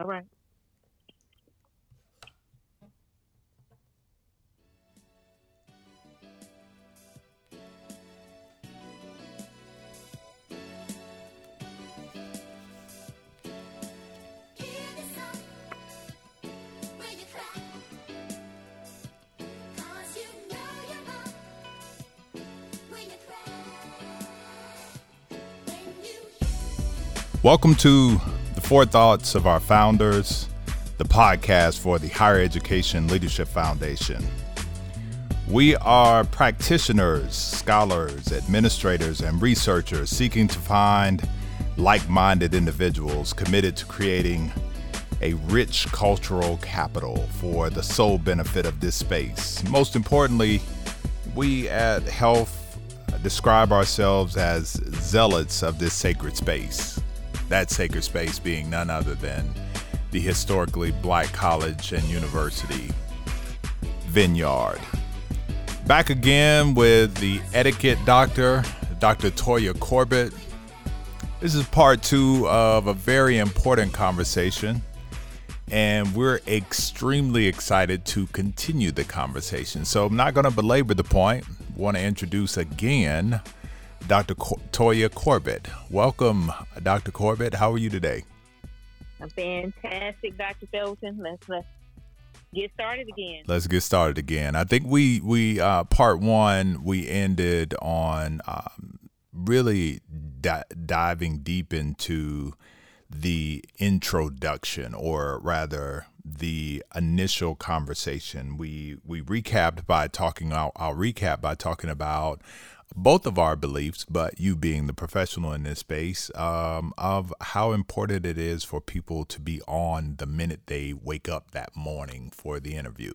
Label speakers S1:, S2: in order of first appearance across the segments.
S1: All right.
S2: Welcome to Forethoughts of Our Founders, the podcast for the Higher Education Leadership Foundation. We are practitioners, scholars, administrators, and researchers seeking to find like minded individuals committed to creating a rich cultural capital for the sole benefit of this space. Most importantly, we at HELF describe ourselves as zealots of this sacred space that sacred space being none other than the historically black college and university vineyard. Back again with the etiquette doctor, Dr. Toya Corbett. This is part two of a very important conversation, and we're extremely excited to continue the conversation. So I'm not going to belabor the point. Want to introduce again Dr. Co- Toya Corbett. Welcome, Dr. Corbett. How are you today?
S1: I'm fantastic, Dr. Felton. Let's let's get started again.
S2: Let's get started again. I think we we uh, part one we ended on um, really di- diving deep into the introduction, or rather the initial conversation. We we recapped by talking. I'll, I'll recap by talking about both of our beliefs, but you being the professional in this space, um, of how important it is for people to be on the minute they wake up that morning for the interview.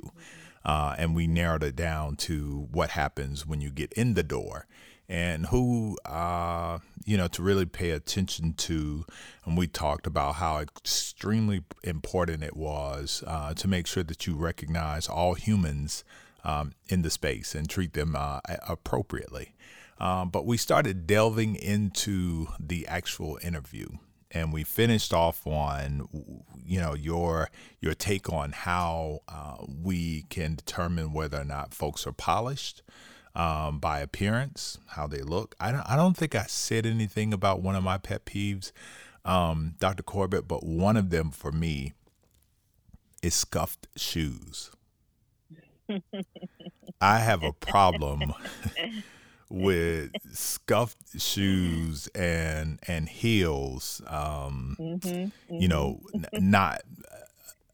S2: Uh, and we narrowed it down to what happens when you get in the door and who, uh, you know, to really pay attention to. And we talked about how extremely important it was uh, to make sure that you recognize all humans um, in the space and treat them uh, appropriately. Um, but we started delving into the actual interview and we finished off on you know your your take on how uh, we can determine whether or not folks are polished um, by appearance, how they look. I don't I don't think I said anything about one of my pet peeves, um, Dr. Corbett, but one of them for me is scuffed shoes. I have a problem with scuffed shoes and and heels um mm-hmm, mm-hmm. you know n- not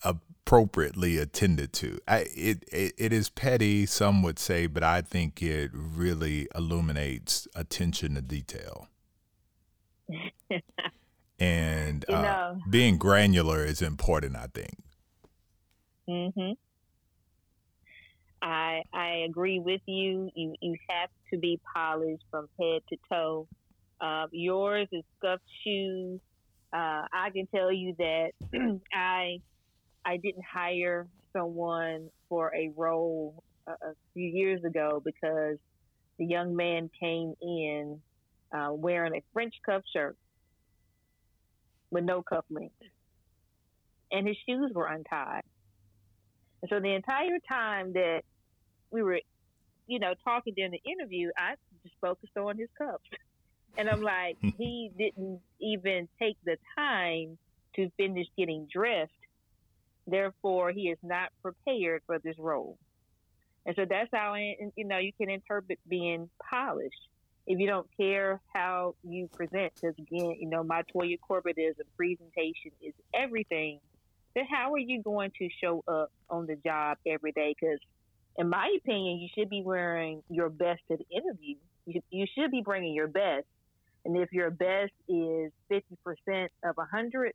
S2: appropriately attended to. I, it, it it is petty some would say but i think it really illuminates attention to detail. And uh, being granular is important i think.
S1: Mhm I I agree with you. You you have to be polished from head to toe. Uh, yours is scuffed shoes. Uh, I can tell you that I I didn't hire someone for a role a, a, few years ago because the young man came in uh, wearing a French cuff shirt with no cufflinks, and his shoes were untied. And so the entire time that we were, you know, talking during the interview, I just focused on his cups. And I'm like, he didn't even take the time to finish getting dressed. Therefore, he is not prepared for this role. And so that's how, you know, you can interpret being polished. If you don't care how you present, because again, you know, my Toya Corbett is a presentation is everything. Then how are you going to show up on the job every day? Because in my opinion, you should be wearing your best to the interview. You, you should be bringing your best. And if your best is 50% of 100,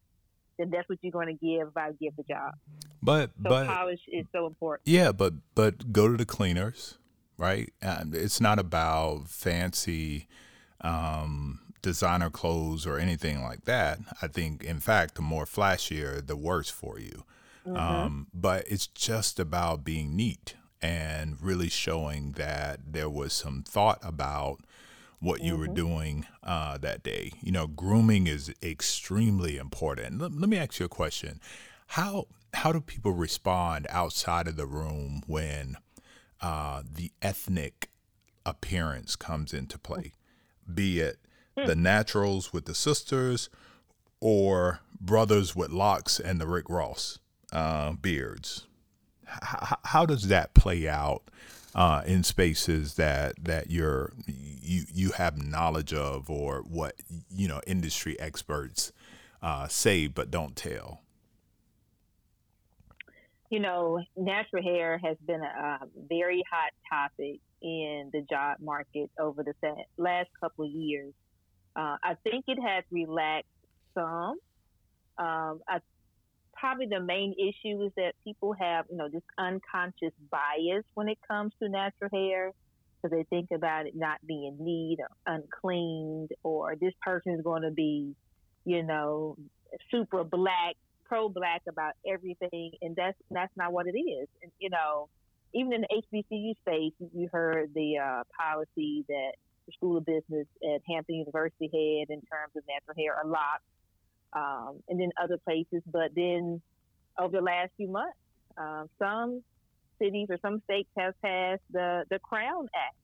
S1: then that's what you're going to give if I give the job.
S2: But
S1: so
S2: but
S1: polish is so important.
S2: Yeah, but but go to the cleaners, right? It's not about fancy um, designer clothes or anything like that. I think, in fact, the more flashier, the worse for you. Mm-hmm. Um, but it's just about being neat and really showing that there was some thought about what you mm-hmm. were doing uh, that day. You know, grooming is extremely important. Let, let me ask you a question: How how do people respond outside of the room when uh, the ethnic appearance comes into play? Be it hmm. the naturals with the sisters, or brothers with locks and the Rick Ross uh, beards. H- how does that play out uh, in spaces that that you're you you have knowledge of or what you know industry experts uh, say but don't tell?
S1: You know, natural hair has been a, a very hot topic in the job market over the last couple of years. Uh, I think it has relaxed some. Um, I probably the main issue is that people have, you know, this unconscious bias when it comes to natural hair. So they think about it not being neat or uncleaned, or this person is going to be, you know, super black, pro black about everything, and that's that's not what it is. And you know, even in the HBCU space, you heard the uh, policy that the School of Business at Hampton University had in terms of natural hair or locks um, and then other places. But then over the last few months, uh, some cities or some states have passed the, the Crown Act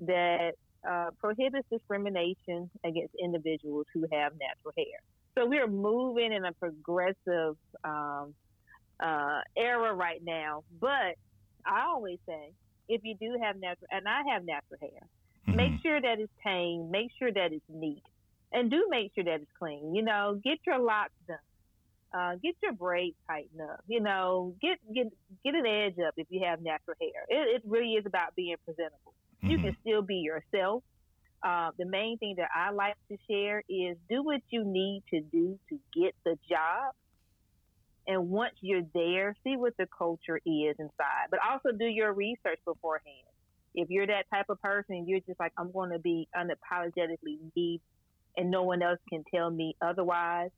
S1: that uh, prohibits discrimination against individuals who have natural hair. So we're moving in a progressive um, uh, era right now. But I always say, if you do have natural, and I have natural hair, mm-hmm. make sure that it's tame, make sure that it's neat, and do make sure that it's clean. You know, get your locks done. Uh, get your braids tightened up. You know, get get get an edge up if you have natural hair. It, it really is about being presentable. Mm-hmm. You can still be yourself. Uh, the main thing that I like to share is do what you need to do to get the job. And once you're there, see what the culture is inside. But also do your research beforehand. If you're that type of person, you're just like, I'm going to be unapologetically me and no one else can tell me otherwise,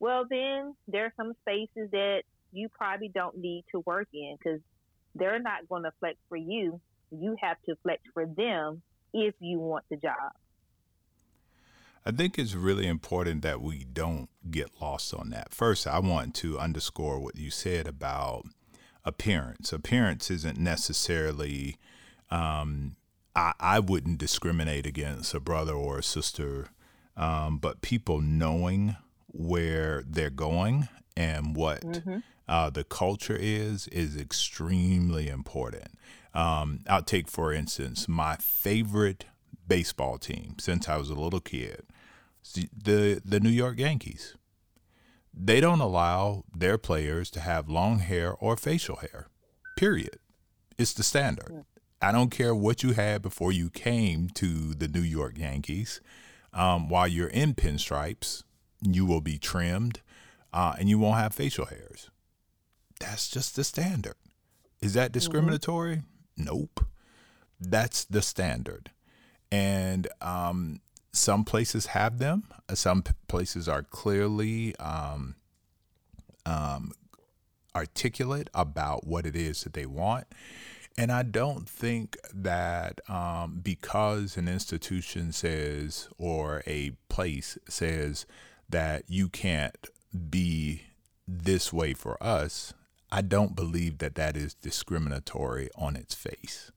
S1: well, then there are some spaces that you probably don't need to work in because they're not going to flex for you. You have to flex for them if you want the job.
S2: I think it's really important that we don't get lost on that. First, I want to underscore what you said about appearance. Appearance isn't necessarily, um, I, I wouldn't discriminate against a brother or a sister um, but people knowing where they're going and what mm-hmm. uh, the culture is is extremely important. Um, I'll take, for instance, my favorite baseball team since I was a little kid, the the New York Yankees. They don't allow their players to have long hair or facial hair. Period. It's the standard. Mm. I don't care what you had before you came to the New York Yankees. Um, while you're in pinstripes, you will be trimmed uh, and you won't have facial hairs. That's just the standard. Is that mm-hmm. discriminatory? Mm-hmm. Nope. That's the standard. And um, some places have them, some places are clearly um, um, articulate about what it is that they want. And I don't think that um, because an institution says or a place says that you can't be this way for us, I don't believe that that is discriminatory on its face.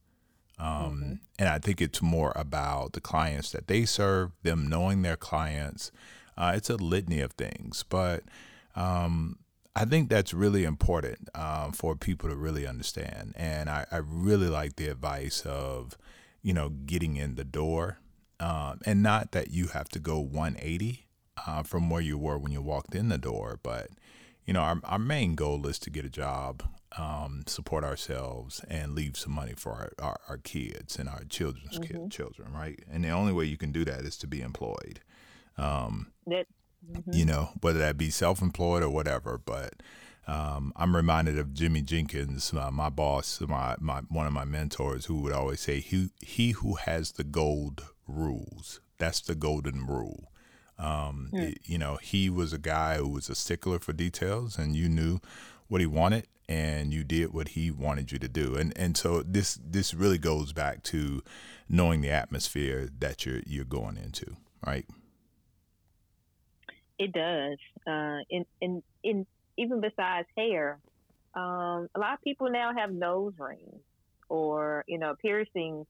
S2: Um, mm-hmm. And I think it's more about the clients that they serve, them knowing their clients. Uh, it's a litany of things. But um, I think that's really important um, for people to really understand. And I, I, really like the advice of, you know, getting in the door. Um, and not that you have to go 180 uh, from where you were when you walked in the door, but, you know, our, our main goal is to get a job, um, support ourselves, and leave some money for our, our, our kids and our children's mm-hmm. kid, children, right? And the only way you can do that is to be employed. Um,
S1: that mm-hmm.
S2: you know, whether that be self employed or whatever. But um, I'm reminded of Jimmy Jenkins, uh, my boss, my, my one of my mentors, who would always say, "He he who has the gold rules. That's the golden rule." Um, mm. it, you know, he was a guy who was a stickler for details, and you knew what he wanted and you did what he wanted you to do. And and so this this really goes back to knowing the atmosphere that you're you're going into, right?
S1: It does. Uh, in in in even besides hair, um, a lot of people now have nose rings or you know piercings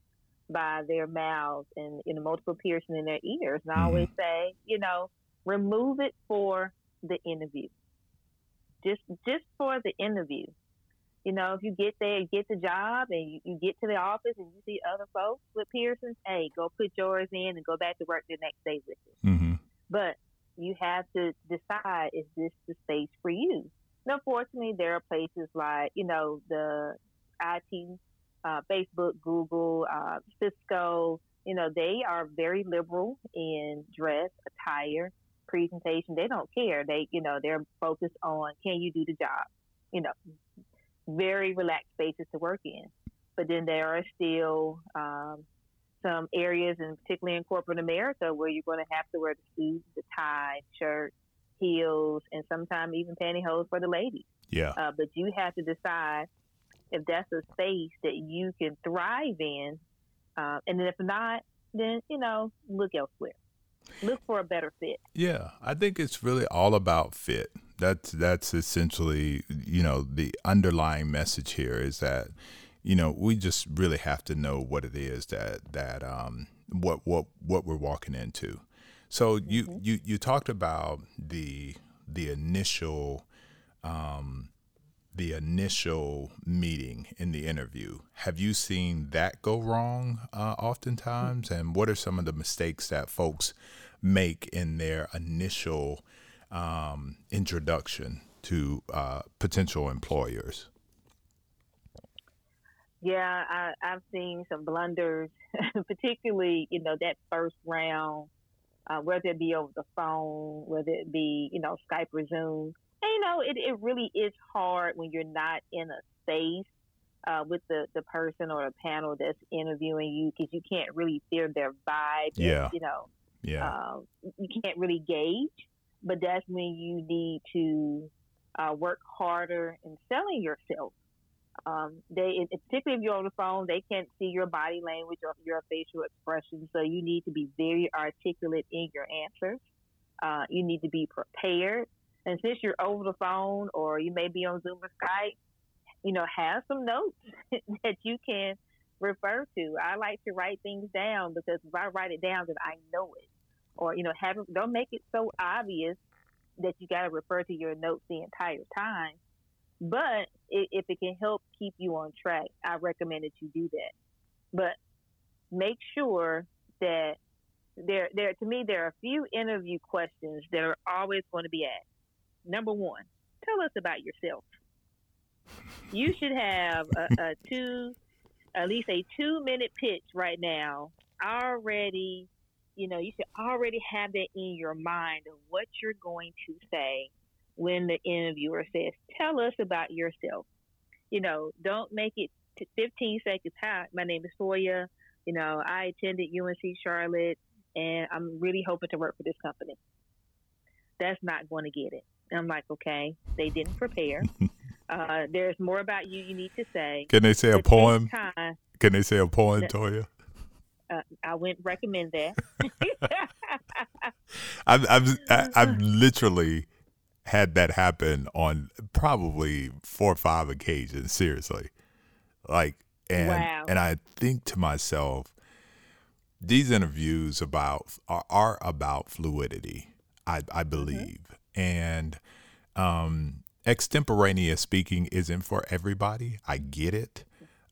S1: by their mouths and you know multiple piercings in their ears. And I mm-hmm. always say, you know, remove it for the interview. Just just for the interview. You know, if you get there, you get the job, and you, you get to the office and you see other folks with piercings, hey, go put yours in and go back to work the next day with it. Mm-hmm. But you have to decide is this the space for you? And unfortunately, there are places like you know the IT uh, Facebook, Google, uh, Cisco, you know, they are very liberal in dress, attire, presentation. They don't care. They, you know, they're focused on can you do the job? You know, very relaxed spaces to work in. But then there are still um, some areas, and particularly in corporate America, where you're going to have to wear the suit, the tie, shirt, heels, and sometimes even pantyhose for the ladies.
S2: Yeah.
S1: Uh, but you have to decide if that's a space that you can thrive in. Uh, and then if not, then, you know, look elsewhere. Look for a better fit.
S2: Yeah, I think it's really all about fit. That's that's essentially, you know, the underlying message here is that, you know, we just really have to know what it is that that um what what what we're walking into. So you mm-hmm. you you talked about the the initial um the initial meeting in the interview. Have you seen that go wrong uh, oftentimes? And what are some of the mistakes that folks make in their initial um, introduction to uh, potential employers?
S1: Yeah, I, I've seen some blunders, particularly, you know, that first round, uh, whether it be over the phone, whether it be, you know, Skype or Zoom and, you know, it, it really is hard when you're not in a space uh, with the, the person or the panel that's interviewing you because you can't really feel their vibe.
S2: Yeah.
S1: And, you know,
S2: yeah. Uh,
S1: you can't really gauge, but that's when you need to uh, work harder in selling yourself. Um, they, particularly if you're on the phone, they can't see your body language or your facial expression. So you need to be very articulate in your answers. Uh, you need to be prepared. And since you're over the phone or you may be on Zoom or Skype, you know, have some notes that you can refer to. I like to write things down because if I write it down, then I know it. Or, you know, have don't make it so obvious that you got to refer to your notes the entire time. But if it can help keep you on track, I recommend that you do that. But make sure that there, there to me, there are a few interview questions that are always going to be asked number one, tell us about yourself. You should have a, a two, at least a two minute pitch right now already. You know, you should already have that in your mind of what you're going to say when the interviewer says, "Tell us about yourself." You know, don't make it 15 seconds. Hi, my name is Toya. You know, I attended UNC Charlotte, and I'm really hoping to work for this company. That's not going to get it. I'm like, okay, they didn't prepare. uh, there's more about you you need to say.
S2: Can they say a poem? Time, Can they say a poem, Toya?
S1: Uh, I wouldn't recommend that.
S2: I've, I've, I've literally had that happen on probably four or five occasions. Seriously, like, and wow. and I think to myself, these interviews about are, are about fluidity. I, I mm-hmm. believe, and um, extemporaneous speaking isn't for everybody. I get it.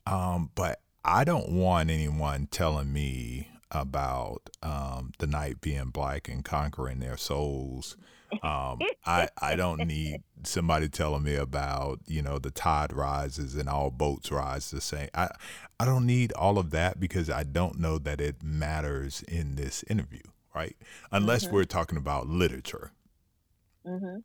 S2: Um, but I don't want anyone telling me about um, the night being black and conquering their souls. Um, I I don't need somebody telling me about you know the tide rises and all boats rise the same. I I don't need all of that because I don't know that it matters in this interview, right? Unless mm-hmm. we're talking about literature, Mm-hmm.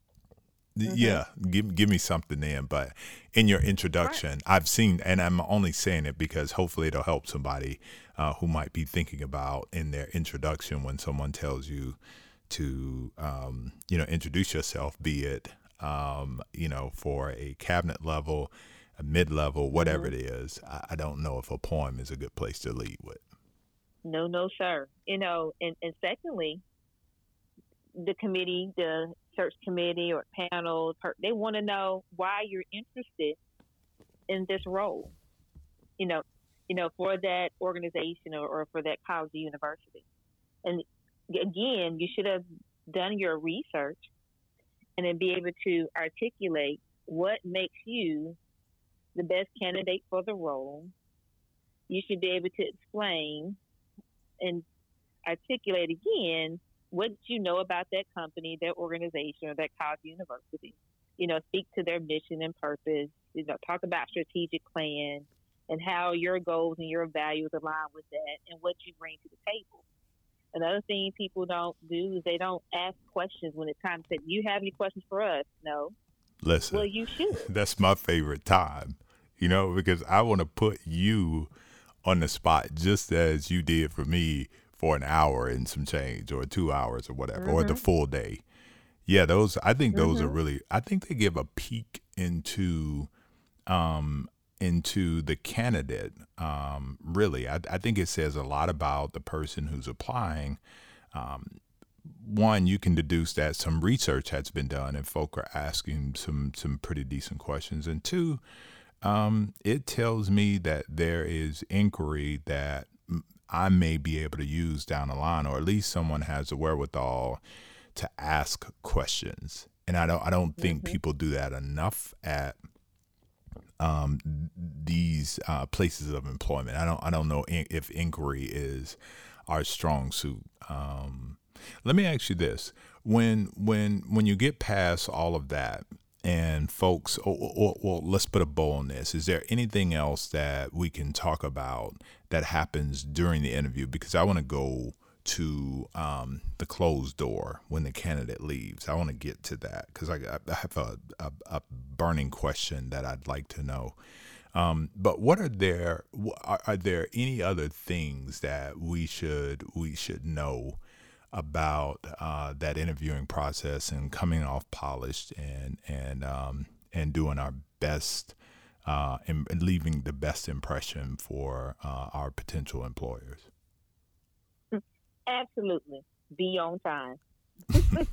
S2: Mm-hmm. Yeah, give give me something then. But in your introduction, right. I've seen, and I'm only saying it because hopefully it'll help somebody uh, who might be thinking about in their introduction when someone tells you to, um, you know, introduce yourself, be it Um, you know, for a cabinet level, a mid level, whatever
S1: Mhm.
S2: it is, I, I don't know if a poem is a good place to lead with.
S1: No, no, sir. You know, and, and secondly, the committee, the search committee or panel, they want to know why you're interested in this role. You know, you know, for that organization or, or for that college or university. And again, you should have done your research and then be able to articulate what makes you the best candidate for the role. You should be able to explain and articulate again what you know about that company, that organization, or that college university. You know, speak to their mission and purpose. You know, talk about strategic plan and how your goals and your values align with that and what you bring to the table. Another thing people don't do is they don't ask questions when it's time to say, "Do you have any questions for us?" No.
S2: Listen,
S1: Well, you should.
S2: that's my favorite time, you know, because I want to put you on the spot just as you did for me for an hour and some change or two hours or whatever, or the full day. Yeah, those, I think those are really, I think they give a peek into, um, into the candidate. Um, really, I, I think it says a lot about the person who's applying. Um, one, you can deduce that some research has been done and folk are asking some some pretty decent questions. And two, um, it tells me that there is inquiry that I may be able to use down the line, or at least someone has the wherewithal to ask questions. And I don't I don't think people do that enough at um, these uh, places of employment. I don't I don't know if inquiry is our strong suit. Um, let me ask you this: when when when you get past all of that, and folks, or let's put a bow on this. Is there anything else that we can talk about that happens during the interview? Because I want to go to um, the closed door when the candidate leaves. I want to get to that because I, I have a, a, a burning question that I'd like to know. Um, but what are there? Are, are there any other things that we should we should know about uh, that interviewing process and coming off polished and and um, and doing our best uh, and, leaving the best impression for uh, our potential employers?
S1: Absolutely. Be on time.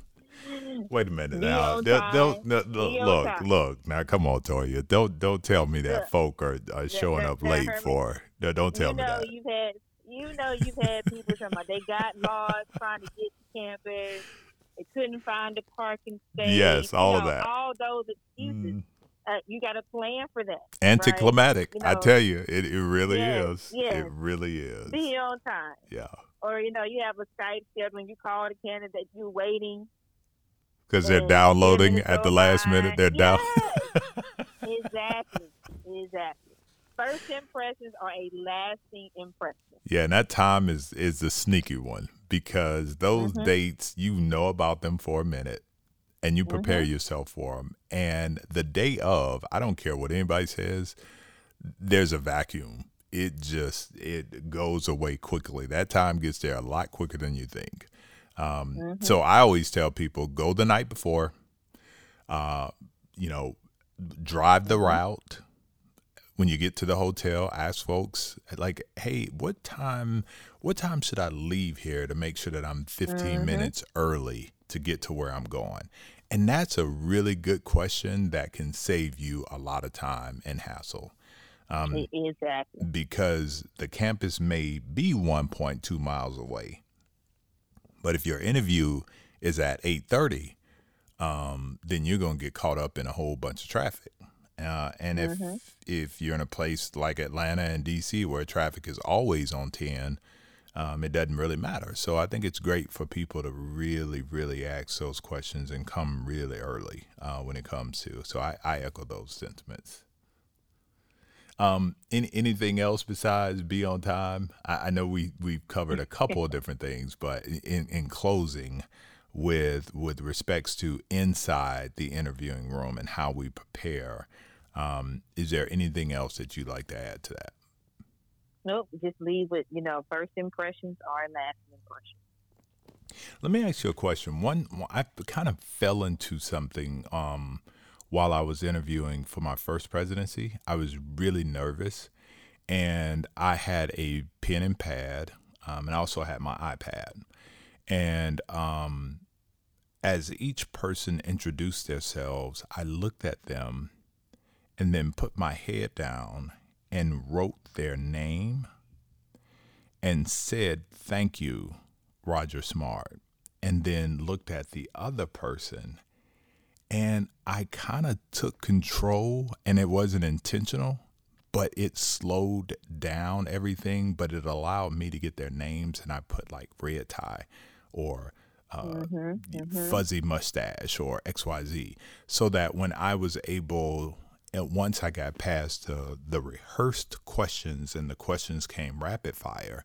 S2: Wait a minute
S1: Be
S2: now.
S1: on
S2: They'll-
S1: time.
S2: they'll- no,
S1: Be
S2: look, look,
S1: time.
S2: look. Now, come on, Toya. Don't don't tell me that
S1: Look.
S2: folk are, are showing up late
S1: Herman-
S2: for. No, don't tell
S1: you
S2: me
S1: know
S2: that.
S1: you've had you know you've had people talking about they got lost trying to get to campus. They couldn't find a parking space.
S2: Yes,
S1: you
S2: all of
S1: know,
S2: that.
S1: All those excuses.
S2: Mm.
S1: Uh, you got to plan for that.
S2: Anticlimactic.
S1: You
S2: I tell you, it, it really
S1: yes,
S2: is.
S1: yes.
S2: It really is.
S1: Be on time.
S2: Yeah.
S1: Or you know you have a Skype schedule and you call the candidate you're waiting.
S2: Because they're downloading at the last minute. They're down.
S1: Yes. exactly. Exactly. First impressions are a lasting impression.
S2: Yeah, and that time is is the sneaky one because those
S1: Mhm.
S2: dates you know about them for a minute and you prepare
S1: Mhm.
S2: yourself for them and the day of I don't care what anybody says there's a vacuum it just it goes away quickly that time gets there a lot quicker than you think um,
S1: Mhm.
S2: so I always tell people go the night before uh, you know drive the
S1: Mhm.
S2: route when you get to the hotel, ask folks like, "Hey, what time? What time should I leave here to make sure that I'm 15
S1: Mhm.
S2: minutes early to get to where I'm going?" And that's a really good question that can save you a lot of time and hassle. Um,
S1: Exactly.
S2: because the campus may be 1.2 miles away. But if your interview is at 8:30, um, then you're going to get caught up in a whole bunch of traffic. Uh, and if
S1: Mhm.
S2: if you're in a place like Atlanta and DC where traffic is always on 10, um, it doesn't really matter. So I think it's great for people to really, really ask those questions and come really early uh, when it comes to. So I, I echo those sentiments. Um, any, anything else besides be on time? I, I know we we've covered a couple of different things, but in, in closing, with with respects to inside the interviewing room and how we prepare, um, is there anything else that you'd like to add to that?
S1: Nope. Just leave with you know first impressions are lasting impressions.
S2: Let me ask you a question. One, I kind of fell into something um, while I was interviewing for my first presidency. I was really nervous, and I had a pen and pad, um, and I also had my iPad. And um, as each person introduced themselves, I looked at them and then put my head down and wrote their name and said, Thank you, Roger Smart. And then looked at the other person and I kind of took control and it wasn't intentional, but it slowed down everything, but it allowed me to get their names and I put like red tie or uh, mm-hmm, mm-hmm. fuzzy mustache or XYZ so that when I was able and once I got past uh, the rehearsed questions and the questions came rapid fire,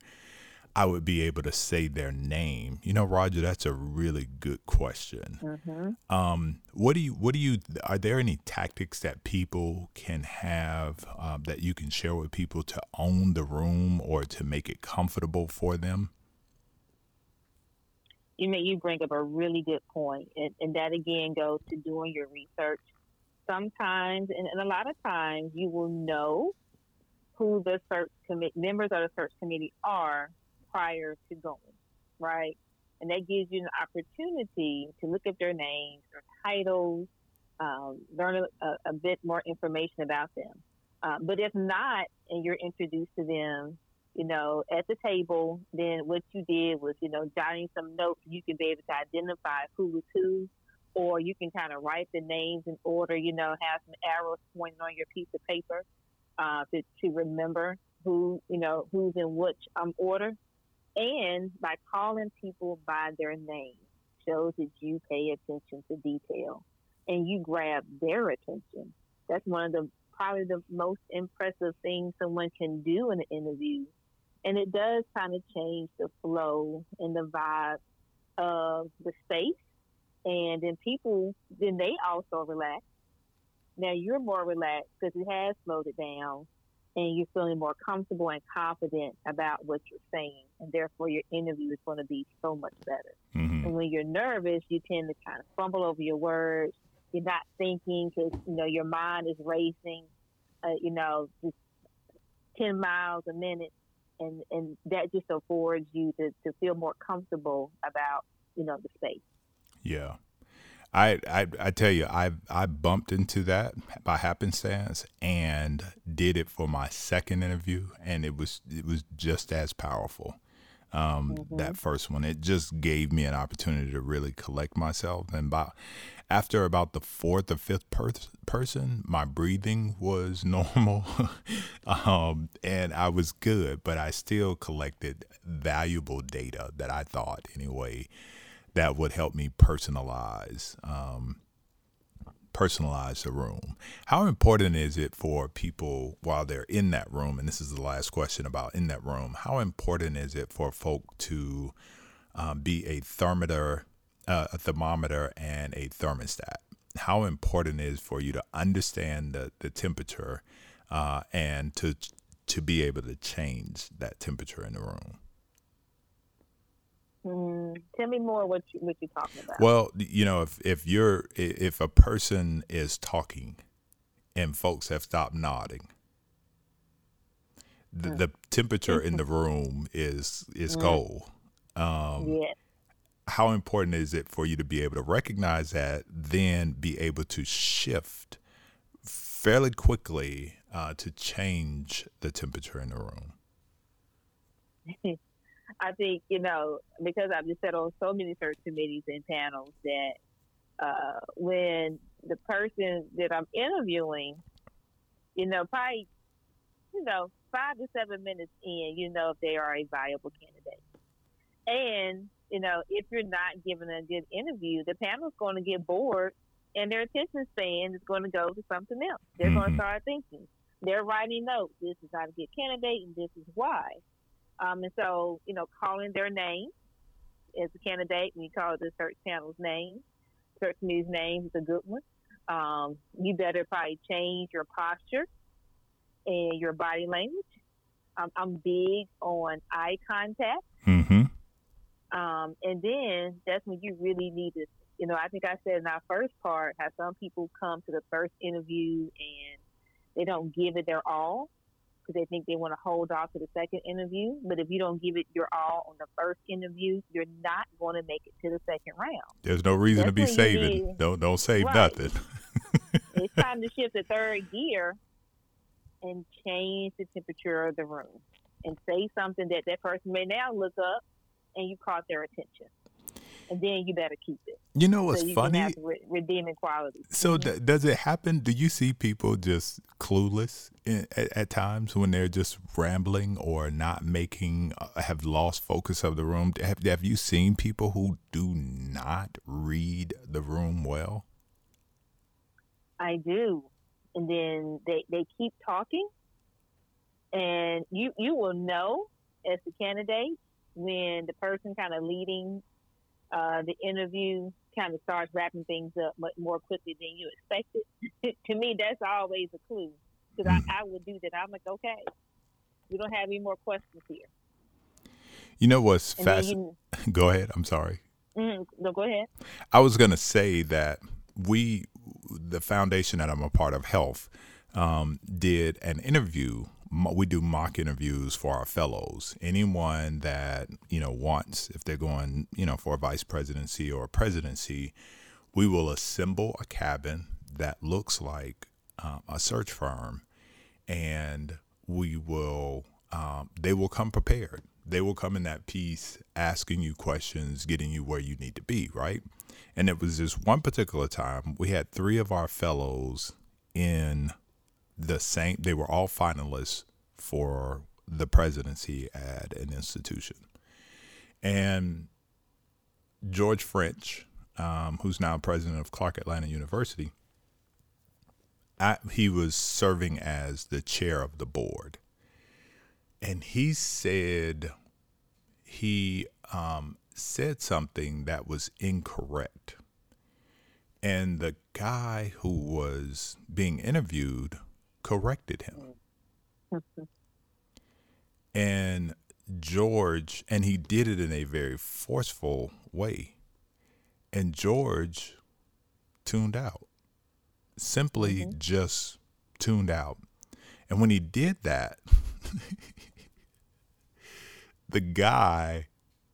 S2: I would be able to say their name. You know, Roger, that's a really good question. Mm-hmm. Um, what do you? What do you? Are there any tactics that people can have um, that you can share with people to own the room or to make it comfortable for them?
S1: You may you bring up a really good point, and, and that again goes to doing your research. Sometimes, and, and a lot of times, you will know who the search committee members of the search committee are prior to going, right? And that gives you an opportunity to look up their names, their titles, um, learn a, a, bit more information about them. Uh, but if not, and you're introduced to them, you know, at the table, then what you did was, you know, jotting some notes. You can be able to identify who was who, or you can kind of write the names in order. You know, have some arrows pointing on your piece of paper uh, to to remember who, you know, who's in which um, order. And by calling people by their name shows that you pay attention to detail and you grab their attention. That's one of the probably the most impressive things someone can do in an interview. And it does kind of change the flow and the vibe of the space. And then people, then they also relax. Now you're more relaxed because it has slowed it down and you're feeling more comfortable and confident about what you're saying, and therefore your interview is going to be so much better. Mm-hmm. And when you're nervous, you tend to kind of fumble over your words. You're not thinking because you know your mind is racing, uh, you know, just ten miles a minute, and and that just affords you to to feel more comfortable about you know the space.
S2: Yeah. I, I I tell you, I I bumped into that by happenstance and did it for my second interview, and it was it was just as powerful. Um, mm-hmm. That first one, it just gave me an opportunity to really collect myself, and by after about the fourth or fifth per- person, my breathing was normal, um, and I was good, but I still collected valuable data that I thought anyway that would help me personalize um, personalize the room. How important is it for people while they're in that room? And this is the last question about in that room. How important is it for folk to um, be a thermometer, uh, a thermometer, and a thermostat? How important is for you to understand the, the temperature uh, and to to be able to change that temperature in the room?
S1: Mm, tell me more what you, what you're talking about.
S2: Well, you know, if if you're if a person is talking, and folks have stopped nodding, the, mm. the temperature in the room is is mm. gold. Um, yes. How important is it for you to be able to recognize that, then be able to shift fairly quickly uh, to change the temperature in the room?
S1: I think, you know, because I've just sat on so many search committees and panels that uh, when the person that I'm interviewing, you know, probably, you know, five to seven minutes in, you know, if they are a viable candidate. And, you know, if you're not giving a good interview, the panel's going to get bored and their attention span is going to go to something else. They're mm-hmm. going to start thinking. They're writing notes. This is how to get candidate and this is why. Um, and so, you know, calling their name as a candidate, we call the search panel's name, search news name is a good one. Um, you better probably change your posture and your body language. Um, I'm big on eye contact. Mm-hmm. Um, and then that's when you really need to you know, I think I said in our first part how some people come to the first interview and they don't give it their all because they think they want to hold off to the second interview. But if you don't give it your all on the first interview, you're not going to make it to the second round.
S2: There's no reason That's to be saving. Don't don't save right. nothing.
S1: it's time to shift the third gear and change the temperature of the room and say something that that person may now look up and you caught their attention and then you better keep it.
S2: You know what's
S1: so you
S2: funny?
S1: Re- redeeming quality.
S2: So mm-hmm. does it happen? Do you see people just clueless in, at, at, times when they're just rambling or not making, uh, have lost focus of the room? Have, have you seen people who do not read the room well?
S1: I do, and then they they keep talking, and you you will know as the candidate when the person kind of leading uh, the interview kind of starts wrapping things up much more quickly than you expected. to me, that's always a clue because mm. I, I would do that. I'm like, okay, we don't have any more questions here.
S2: You know what's fast? go ahead. I'm sorry.
S1: Mm, no, go ahead.
S2: I was going to say that we, the foundation that I'm a part of, HELF, um, did an interview we do mock interviews for our fellows. Anyone that you know wants, if they're going, you know, for a vice presidency or a presidency, we will assemble a cabin that looks like um, a search firm, and we will. Um, they will come prepared. They will come in that piece asking you questions, getting you where you need to be, right? And it was this one particular time we had three of our fellows in the same they were all finalists for the presidency at an institution. And george french um, who's now president of clark atlanta university he was serving as the chair of the board. And he said he um, said something that was incorrect. And the guy who was being interviewed corrected him. Mm-hmm. and George, and he did it in a very forceful way. And George tuned out, simply mm-hmm. just tuned out. And when he did that, the guy,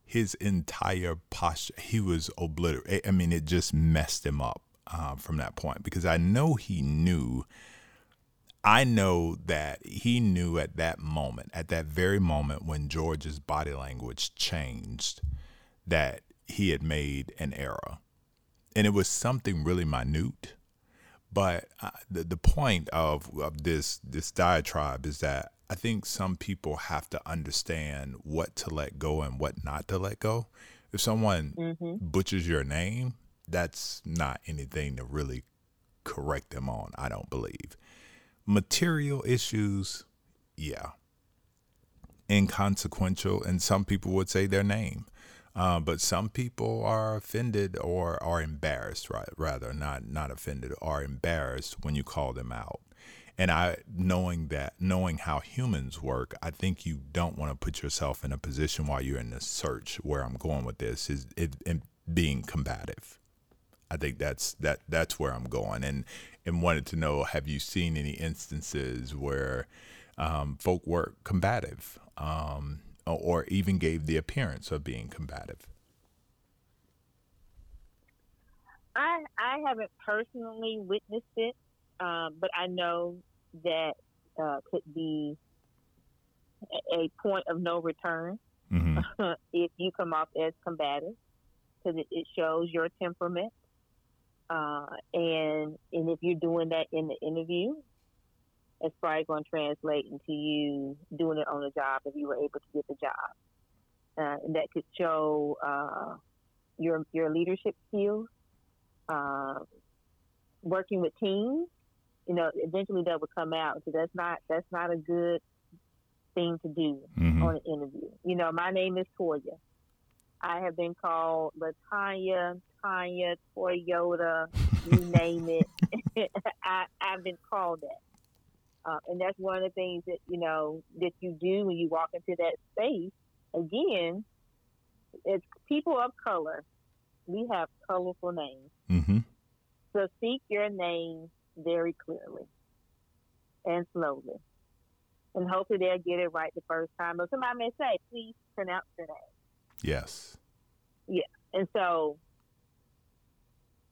S2: his entire posture, he was obliterated. I mean, it just messed him up uh, from that point because I know he knew I know that he knew at that moment, at that very moment when George's body language changed, that he had made an error. And it was something really minute. But uh, the, the point of, of this, this diatribe is that I think some people have to understand what to let go and what not to let go. If someone mm-hmm. butchers your name, that's not anything to really correct them on, I don't believe. Material issues, yeah. Inconsequential, and some people would say their name. Uh, but some people are offended or are embarrassed, right? Rather, not not offended, are embarrassed when you call them out. And I, knowing that, knowing how humans work, I think you don't want to put yourself in a position while you're in the search. Where I'm going with this is it, it being combative. I think that's that that's where I'm going, and and wanted to know: Have you seen any instances where um, folk were combative, um, or even gave the appearance of being combative?
S1: I I haven't personally witnessed it, um, but I know that uh, could be a point of no return mm-hmm. if you come off as combative because it, it shows your temperament uh, and and if you're doing that in the interview, it's probably going to translate into you doing it on the job if you were able to get the job. Uh, and that could show uh, your your leadership skills, uh, working with teams. You know, eventually that would come out. So that's not that's not a good thing to do mm-hmm. on an interview. You know, my name is Toya. I have been called Latanya, Tanya, Toyota, you name it. I, I've been called that. Uh, and that's one of the things that, you know, that you do when you walk into that space. Again, it's people of color we have colorful names.
S2: Mm-hmm.
S1: So speak your name very clearly and slowly. And hopefully they'll get it right the first time. But somebody may say, please pronounce your name.
S2: Yes.
S1: Yeah. And so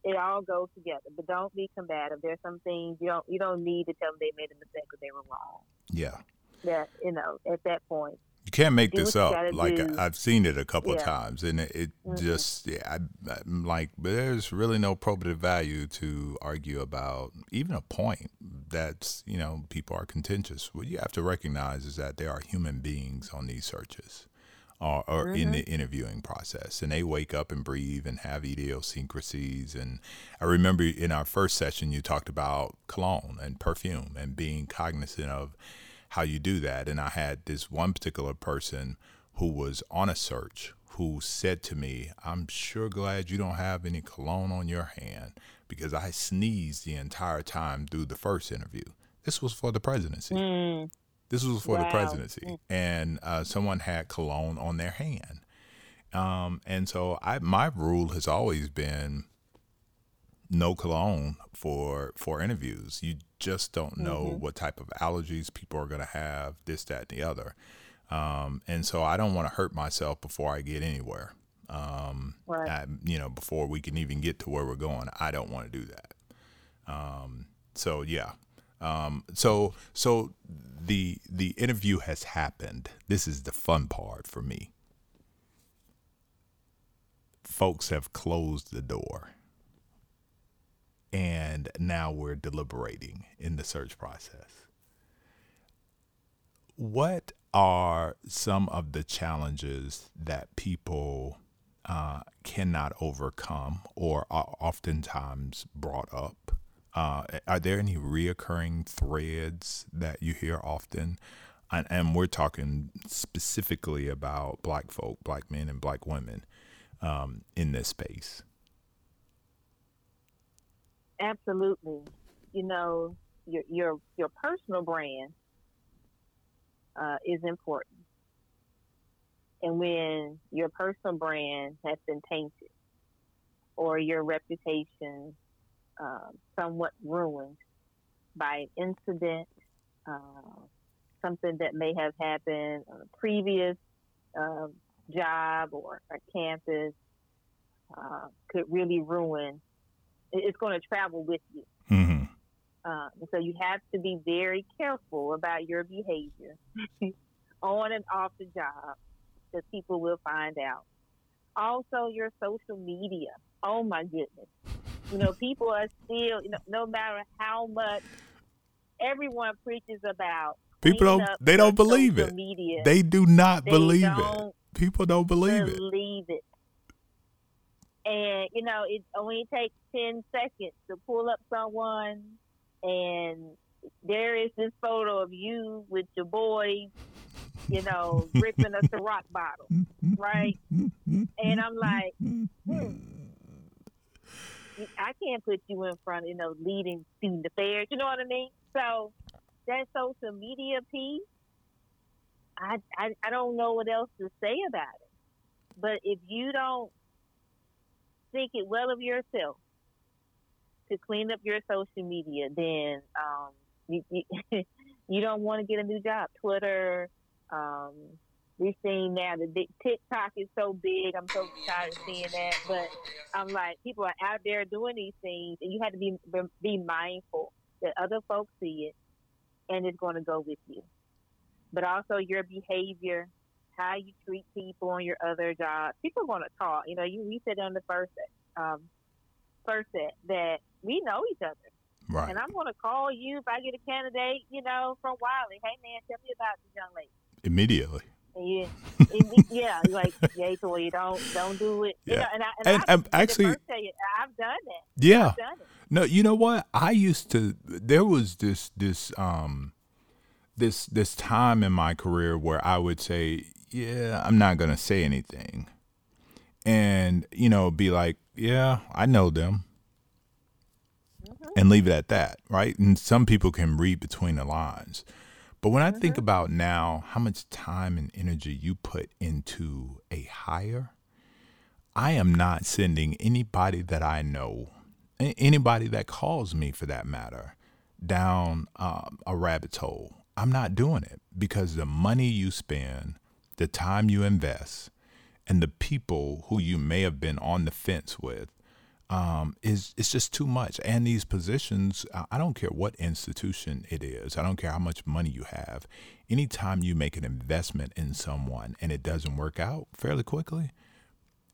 S1: it all goes together. But don't be combative. There's some things you don't you don't need to tell them they made a mistake or they were wrong.
S2: Yeah.
S1: That you know, at that point.
S2: You can't make this up. Like
S1: do.
S2: I've seen it a couple of times, and it, it
S1: Mhm.
S2: just yeah, I, I'm like there's really no probative value to argue about even a point that's you know people are contentious. What you have to recognize is that there are human beings on these searches, or, or in the interviewing process, and they wake up and breathe and have idiosyncrasies. And I remember in our first session you talked about cologne and perfume and being cognizant of how you do that. And I had this one particular person who was on a search who said to me, I'm sure glad you don't have any cologne on your hand because I sneezed the entire time through the first interview. This was for the presidency.
S1: Mm,
S2: This was for the presidency, and uh, someone had cologne on their hand. Um, and so I, my rule has always been no cologne for for interviews. You just don't know what type of allergies people are going to have, this, that, and the other. Um, and so I don't want to hurt myself before I get anywhere. Um,
S1: Right.
S2: I- you know, before we can even get to where we're going, I don't want to do that. Um, so yeah. Um, so so the the interview has happened. This is the fun part for me. Folks have closed the door. And now we're deliberating in the search process. What are some of the challenges that people uh, cannot overcome or are oftentimes brought up? Uh, are there any reoccurring threads that you hear often? And, and we're talking specifically about black folk, black men, and black women um, in this space.
S1: absolutely. You know, your your your personal brand uh, is important. And when your personal brand has been tainted or your reputation um, somewhat ruined by an incident, uh, something that may have happened on a previous uh, job or a campus, uh, could really ruin. It's going to travel with you.
S2: Mm-hmm.
S1: Uh, so you have to be very careful about your behavior on and off the job because people will find out. Also, your social media. Oh my goodness. You know, people are still, you know, no matter how much everyone preaches about.
S2: People don't- they don't believe it.
S1: Media.
S2: They do not
S1: They
S2: believe it. People don't believe it.
S1: believe it. And you know, it only takes ten seconds to pull up someone, and there is this photo of you with your boys, you know, gripping a Ciroc bottle, right? And I'm like, hmm, I can't put you in front, you know, leading student affairs. You know what I mean? So that social media piece, I, I, I don't know what else to say about it. But if you don't think it well of yourself to clean up your social media, then um, you, you, you don't want to get a new job. Twitter, um, we're seen now that the TikTok is so big. I'm so tired of seeing that. But I'm like, people are out there doing these things, and you have to be be mindful that other folks see it, and it's going to go with you. But also your behavior, how you treat people on your other jobs. People are going to talk. You know, you we said on the first um, first set that we know each other.
S2: Right.
S1: And I'm going to call you if I get a candidate, you know, from Wiley. Hey, man, tell me about this young lady.
S2: Immediately.
S1: You, yeah, like, yeah, so you don't, don't do it. You
S2: Yeah.
S1: know, and I, and,
S2: And-
S1: I,
S2: actually-
S1: you, I've done that.
S2: Yeah.
S1: I've done it.
S2: No, you know what? I used to. There was this this um this this time in my career where I would say, "Yeah, I'm not gonna say anything," and you know, be like, "Yeah, I know them," and leave it at that, right? And some people can read between the lines. But when I think about now how much time and energy you put into a hire, I am not sending anybody that I know, anybody that calls me for that matter, down um, a rabbit hole. I'm not doing it because the money you spend, the time you invest, and the people who you may have been on the fence with um, is it's just too much. And these positions, I don't care what institution it is, I don't care how much money you have. Anytime you make an investment in someone and it doesn't work out fairly quickly,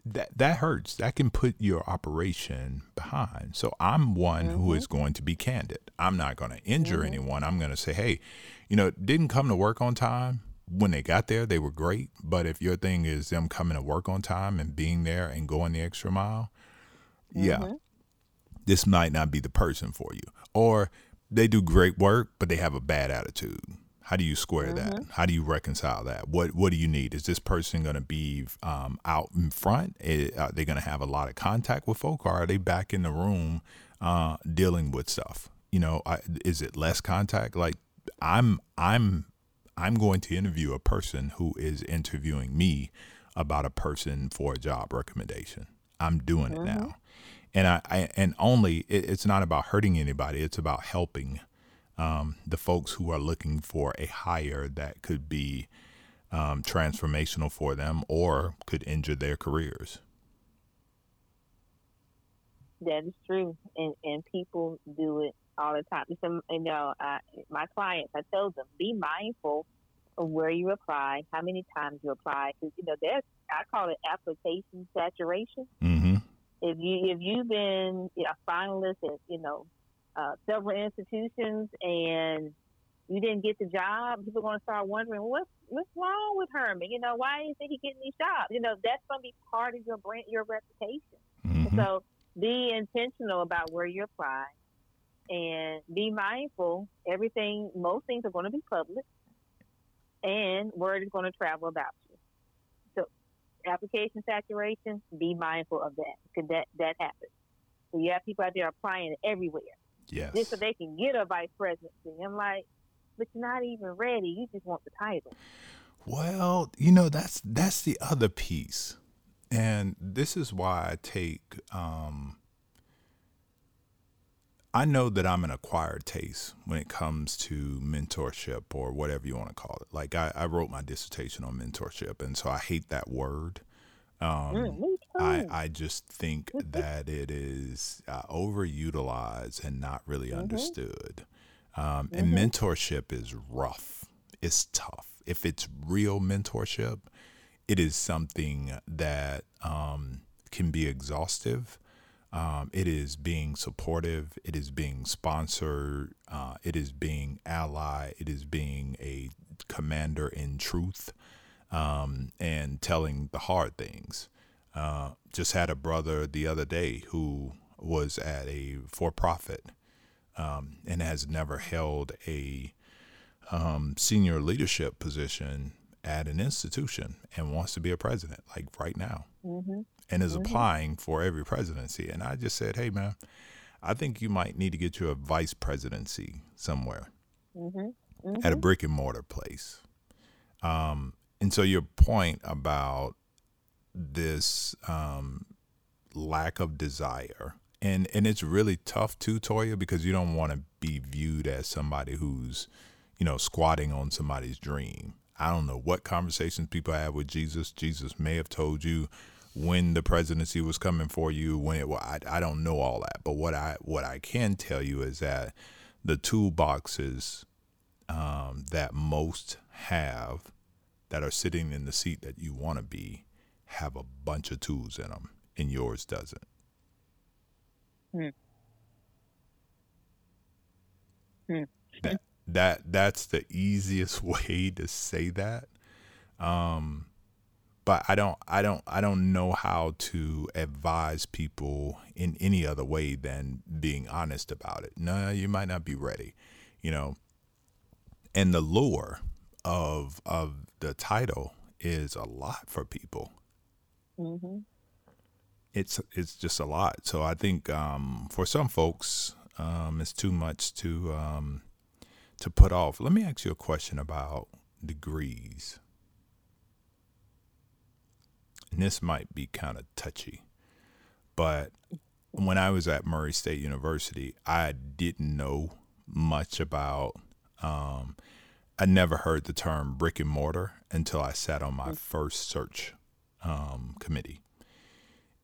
S2: that that hurts. That can put your operation behind. So I'm one mm-hmm. who is going to be candid. I'm not going to injure mm-hmm. anyone. I'm going to say, hey, you know, didn't come to work on time. When they got there, they were great. But if your thing is them coming to work on time and being there and going the extra mile, mm-hmm. yeah, this might not be the person for you. Or they do great work, but they have a bad attitude. How do you square mm-hmm. that? How do you reconcile that? What What do you need? Is this person going to be um, out in front? Are they going to have a lot of contact with folk, or are they back in the room uh, dealing with stuff? You know, I, is it less contact? Like I'm I'm I'm going to interview a person who is interviewing me about a person for a job recommendation. I'm doing mm-hmm. it now. And I, I and only it, it's not about hurting anybody, it's about helping um, the folks who are looking for a hire that could be um, transformational for them or could injure their careers.
S1: That is true, and and people do it all the time. So, you know, I, my clients, I tell them, be mindful of where you apply, how many times you apply, because you know, there's I call it application saturation.
S2: Mm-hmm.
S1: If you if you've been a finalist at you know uh, several institutions and you didn't get the job, people are going to start wondering what's what's wrong with Herman. You know, why isn't he getting these jobs? You know, that's going to be part of your brand, your reputation. Mm-hmm. So be intentional about where you apply and be mindful. Everything, most things are going to be public, and word is going to travel about you. Application saturation, be mindful of that because that that happens. So you have people out there applying everywhere,
S2: yes,
S1: just so they can get a vice presidency. I'm like, but you're not even ready. You just want the title.
S2: Well, you know that's that's the other piece, and this is why I take. Um, I know that I'm an acquired taste when it comes to mentorship or whatever you want to call it. Like I, I wrote my dissertation on mentorship, and so I hate that word. Um, mm, I I just think that it is uh, overutilized and not really mm-hmm. understood. Um, and mm-hmm. mentorship is rough. It's tough. If it's real mentorship, it is something that um, can be exhaustive. Um, it is being supportive. It is being sponsored. Uh, it is being ally. It is being a commander in truth um, and telling the hard things. Uh, just had a brother the other day who was at a for profit um, and has never held a um, senior leadership position at an institution and wants to be a president, like right now, mm-hmm. And is mm-hmm. applying for every presidency. And I just said, hey, man, I think you might need to get you a vice presidency somewhere mm-hmm. at a mm-hmm. brick and mortar place. Um, and so your point about this um, lack of desire and and it's really tough too, Toya, because you don't want to be viewed as somebody who's, you know, squatting on somebody's dream. I don't know what conversations people have with Jesus. Jesus may have told you when the presidency was coming for you. When it, well, I I don't know all that, but what I what I can tell you is that the toolboxes um, that most have that are sitting in the seat that you want to be have a bunch of tools in them, and yours doesn't. Hmm. Hmm. That, that that's the easiest way to say that. Um, but I don't I don't I don't know how to advise people in any other way than being honest about it. No, you might not be ready, you know. And the lure of of the title is a lot for people. Mm-hmm it's it's just a lot. So I think um, for some folks, um, it's too much to um, to put off. Let me ask you a question about degrees. And this might be kind of touchy, but when I was at Murray State University, I didn't know much about. Um, I never heard the term brick and mortar until I sat on my first search um, committee,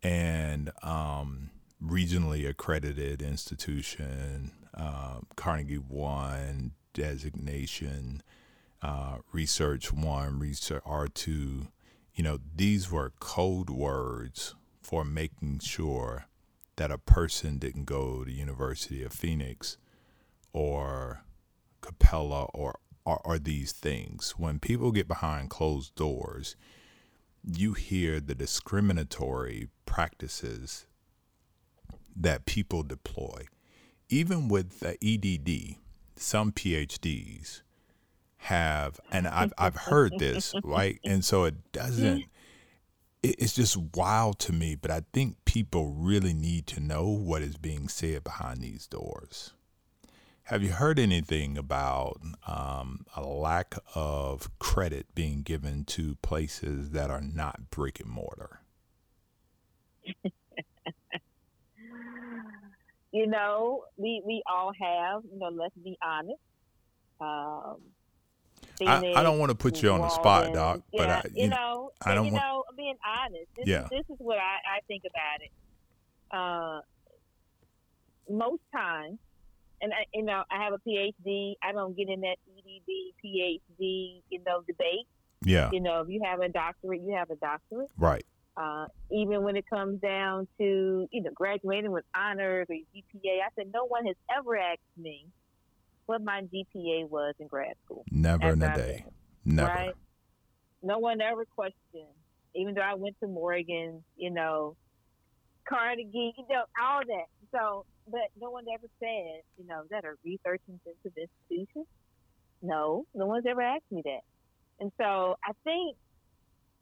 S2: and um, regionally accredited institution, uh, Carnegie One designation, uh, Research One, Research R two. You know, these were code words for making sure that a person didn't go to University of Phoenix or Capella or, or, or these things. When people get behind closed doors, you hear the discriminatory practices that people deploy. Even with the EDD, some PhDs have, and I've, I've heard this, right? And so it doesn't, it's just wild to me, but I think people really need to know what is being said behind these doors. Have you heard anything about um, a lack of credit being given to places that are not brick and mortar?
S1: you know, we we all have. You know, let's be honest. Um,
S2: I, I, don't want to put you on the spot, Doc, yeah, but I,
S1: you, you know, I don't you want, know, being honest. This yeah. Is, this is what I, I think about it. Uh, most times, and I, you know, I have a PhD. I don't get in that EDD, PhD, you know, debate.
S2: Yeah.
S1: You know, if you have a doctorate, you have a doctorate.
S2: Right.
S1: Uh, even when it comes down to you know graduating with honors or GPA, I said no one has ever asked me what my GPA was in grad school.
S2: Never in a day. Never. Right?
S1: No one ever questioned. Even though I went to Morgan, you know, Carnegie, you know, all that. So, but no one ever said, you know, that a research intensive institution? No, no one's ever asked me that. And so I think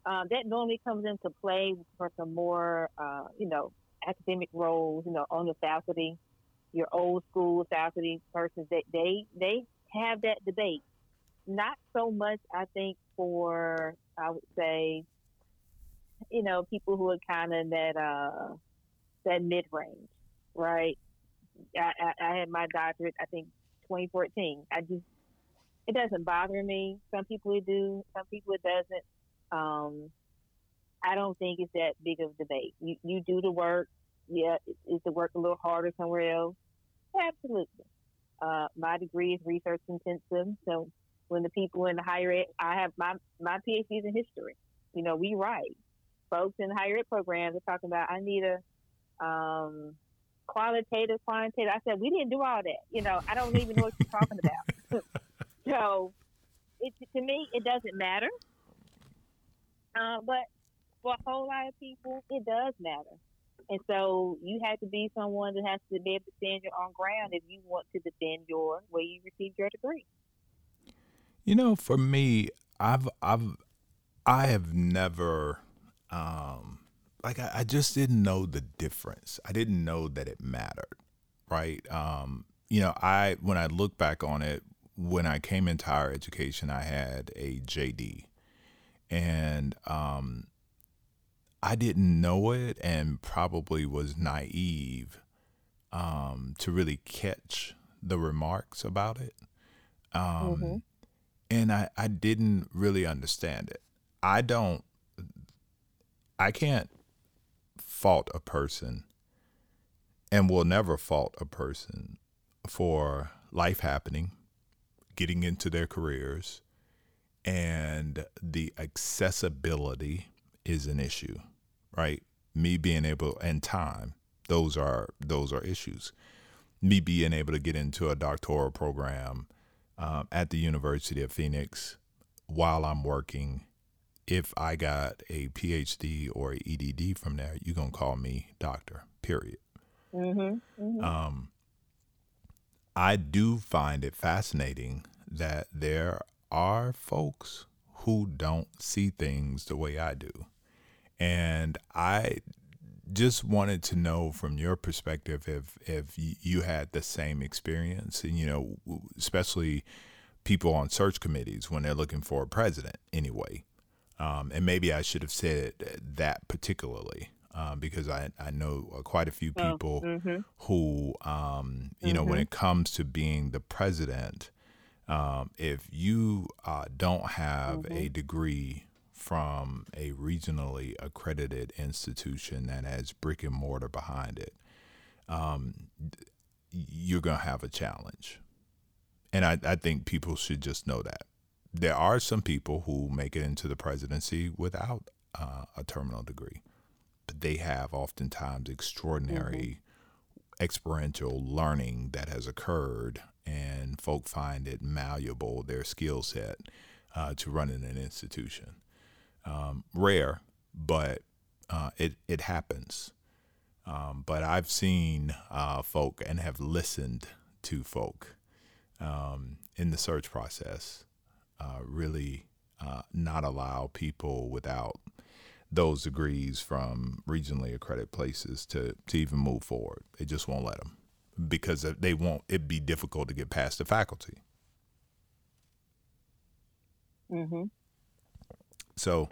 S1: um, that normally comes into play for some more, uh, you know, academic roles, you know, on the faculty your old school faculty persons that they they have that debate. Not so much, I think, for I would say, you know, people who are kind of that uh, that mid range, right? I, I, I had my doctorate, I think, 2014. I just it doesn't bother me. Some people it do, some people it doesn't. Um, I don't think it's that big of a debate. You you do the work. Yeah, is the work a little harder somewhere else? Absolutely. Uh, my degree is research intensive. So when the people in the higher ed, I have my, my PhD is in history. You know, we write. Folks in higher ed programs are talking about, I need a um, qualitative, quantitative. I said, we didn't do all that. You know, I don't even know what you're talking about. so it, to me, it doesn't matter. Uh, but for a whole lot of people, it does matter. And so you have to be someone that has to be able to stand your own ground if you want to defend your where you received your degree.
S2: You know, for me, I've I've I have never um like I, I just didn't know the difference. I didn't know that it mattered. Right. Um, you know, I when I look back on it, when I came into higher education, I had a JD. And um I didn't know it and probably was naive um, to really catch the remarks about it. Um, mm-hmm. And I, I didn't really understand it. I don't, I can't fault a person and will never fault a person for life happening, getting into their careers, and the accessibility is an issue right? Me being able and time, those are those are issues. Me being able to get into a doctoral program um, at the University of Phoenix while I'm working. If I got a PhD or a EDD from there, you're gonna call me doctor. Period.
S1: Mm-hmm, mm-hmm. Um,
S2: I do find it fascinating that there are folks who don't see things the way I do. And I just wanted to know from your perspective if if you had the same experience, and you know, especially people on search committees when they're looking for a president, anyway. Um, and maybe I should have said that particularly um, because I, I know quite a few oh, people oh, mm-hmm. who, um, you mm-hmm. know, when mm-hmm. it comes to being the president, um, if you uh, don't have mm-hmm. a degree from a regionally accredited institution that has brick and mortar behind it, um, you're going to have a challenge. And I, I think people should just know that. There are some people who make it into the presidency without uh, a terminal degree but they have oftentimes extraordinary mm-hmm. experiential learning that has occurred, and folk find it malleable, their skill set, uh, to run in an institution. Um, rare, but uh, it, it happens. Um, but I've seen uh, folk and have listened to folk um, in the search process uh, really uh, not allow people without those degrees from regionally accredited places to, to even move forward. They just won't let them because they won't. It'd be difficult to get past the faculty.
S1: Mm-hmm.
S2: So,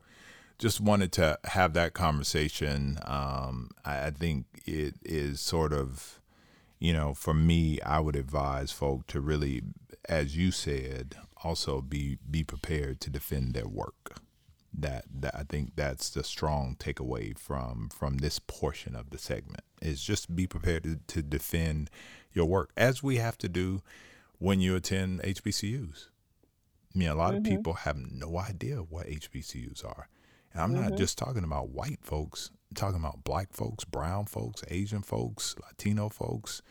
S2: just wanted to have that conversation. Um, I, I think it is sort of, you know, for me, I would advise folk to really, as you said, also be be prepared to defend their work that, that I think that's the strong takeaway from from this portion of the segment is just be prepared to, to defend your work as we have to do when you attend HBCUs. I mean, a lot mm-hmm. of people have no idea what HBCUs are. And I'm mm-hmm. not just talking about white folks, I'm talking about black folks, brown folks, Asian folks, Latino folks,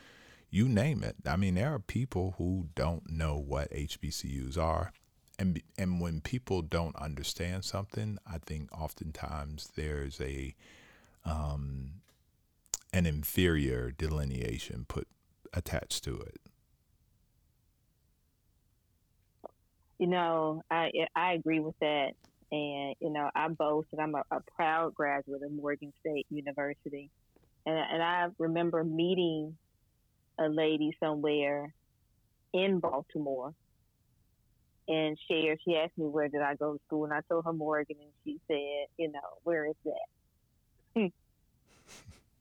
S2: you name it. I mean, there are people who don't know what HBCUs are and and when people don't understand something, I think oftentimes there's a um, an inferior delineation put attached to it.
S1: You know, I I agree with that, and you know, I boast that I'm a, a proud graduate of Morgan State University, and and I remember meeting a lady somewhere in Baltimore and shared. She asked me where did I go to school, and I told her Morgan, and she said, you know, where is that?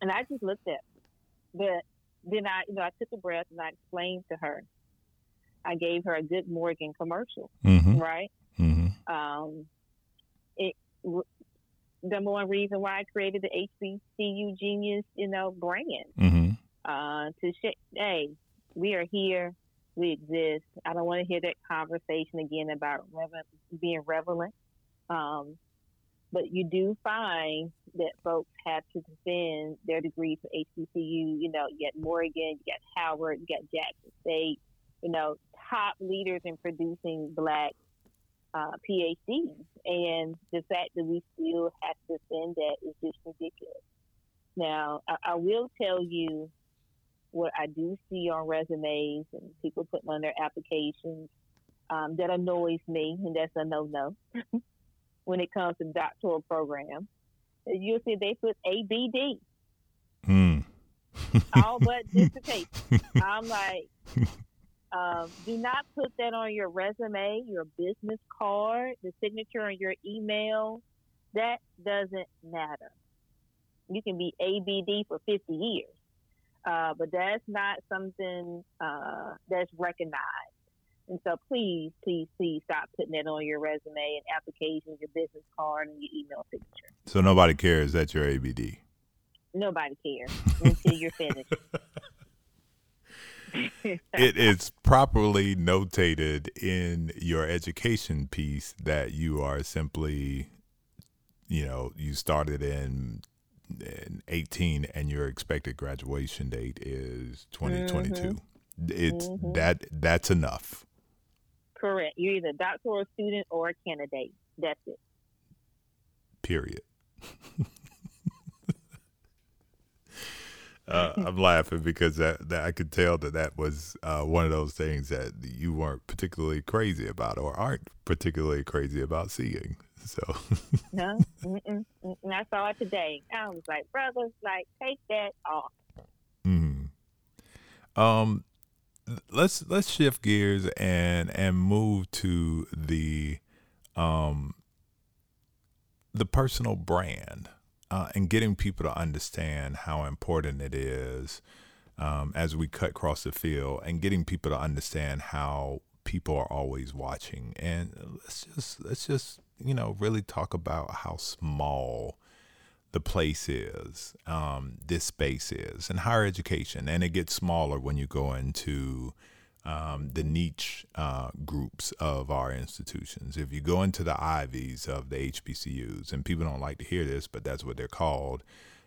S1: And I just looked at, but then I, you know, I took a breath and I explained to her. I gave her a good Morgan commercial, mm-hmm. right? Mm-hmm. Um, it number one reason why I created the HBCU Genius, you know, brand mm-hmm. uh, to say, hey, we are here we exist. I don't want to hear that conversation again about being relevant. Um, but you do find that folks have to defend their degrees for HBCU. You know, you got Morgan, you got Howard, you got Jackson State. You know, top leaders in producing black uh, PhDs, and the fact that we still have to defend that is just ridiculous. Now, I, I will tell you what I do see on resumes and people putting on their applications um, that annoys me, and that's a no-no when it comes to doctoral programs. You'll see they put ABD,
S2: mm.
S1: all but dissertation. I'm like, um, do not put that on your resume, your business card, the signature on your email. That doesn't matter. You can be ABD for 50 years uh, but that's not something uh, that's recognized. And so please, please, please stop putting that on your resume and applications, your business card, and your email signature.
S2: So nobody cares that you're ABD.
S1: Nobody cares until you're finished.
S2: it is properly notated in your education piece that you are simply, you know, you started in 18 and your expected graduation date is 2022 mm-hmm. it's mm-hmm. that that's enough.
S1: Correct. You're either a doctoral student or a candidate. That's it.
S2: Period uh, I'm laughing because that, that I could tell that that was uh, one of those things that you weren't particularly crazy about or aren't particularly crazy about seeing. So
S1: no, mm-mm, mm-mm. I saw it today. I was like, brothers, like take that off.
S2: Hmm. Um, let's let's shift gears and and move to the um the personal brand uh, and getting people to understand how important it is um, as we cut across the field and getting people to understand how people are always watching. And let's just let's just you know really talk about how small the place is, um, this space is, and higher education. And it gets smaller when you go into um, the niche uh, groups of our institutions. If you go into the Ivies of the HBCUs, and people don't like to hear this, but that's what they're called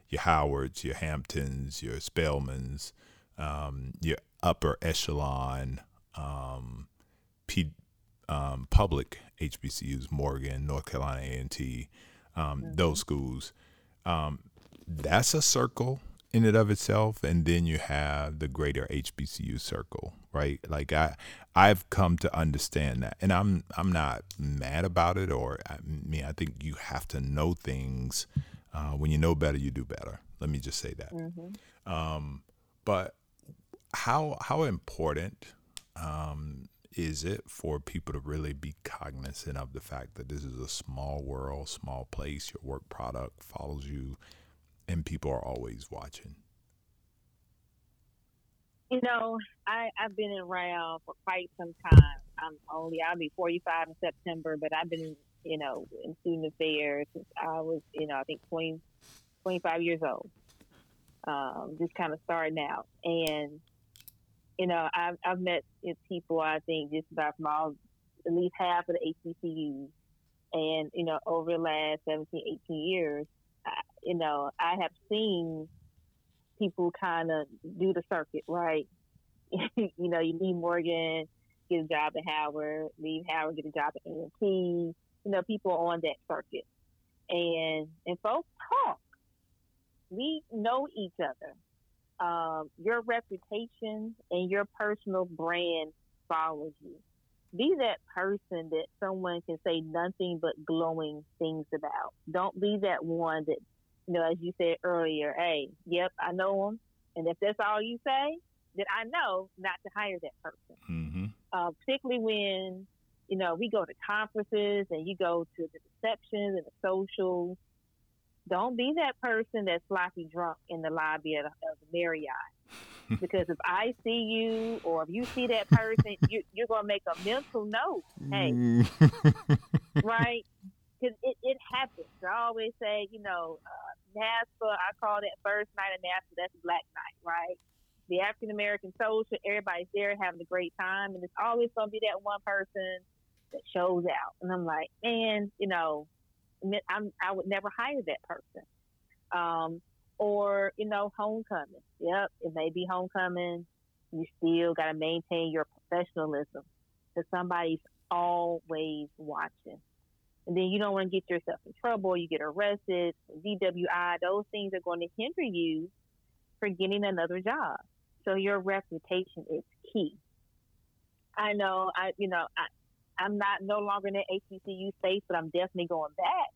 S2: your Howards, your Hamptons, your Spelmans, um, your upper echelon um, P, um, public HBCUs, Morgan, North Carolina A&T, um, mm-hmm. those schools. Um, that's a circle in and of itself and then you have the greater HBCU circle right? Like I I've come to understand that and I'm I'm not mad about it or I mean I think you have to know things uh, when you know better you do better. Let me just say that. Mm-hmm. um, but how how important um, is it for people to really be cognizant of the fact that this is a small world small place your work product follows you and people are always watching?
S1: You know, I, I've been around for quite some time. I'm only I'll be 45 in September, but I've been you know in student affairs since I was you know I think 20, 25 years old. Um, just kind of starting out, and you know I've I've met people I think just about from all at least half of the HBCUs, and you know over the last 17, 18 years, you know, I have seen people kind of do the circuit, right? you know, you leave Morgan, get a job at Howard, leave Howard, get a job at A&T. You know, people on that circuit, and and folks talk. We know each other. Um, your reputation and your personal brand follows you. Be that person that someone can say nothing but glowing things about. Don't be that one that you know, as you said earlier, hey, yep, I know them. And if that's all you say, then I know not to hire that person. Mm-hmm. Uh, particularly when, you know, we go to conferences and you go to the receptions and the socials. Don't be that person that's sloppy drunk in the lobby of, of the Marriott. because if I see you or if you see that person, you, you're going to make a mental note. Hey, right? Because it, it happens. I always say, you know, uh, I call that first night of NASPA, that's Black Night, right? The African American social, everybody's there having a great time, and it's always going to be that one person that shows out. And I'm like, man, you know, I'm, I would never hire that person. Um, or, you know, homecoming. Yep, it may be homecoming. You still got to maintain your professionalism because somebody's always watching and then you don't want to get yourself in trouble, you get arrested, DWI, those things are going to hinder you for getting another job. So your reputation is key. I know, I you know, I, I'm not no longer in the HBCU space, but I'm definitely going back.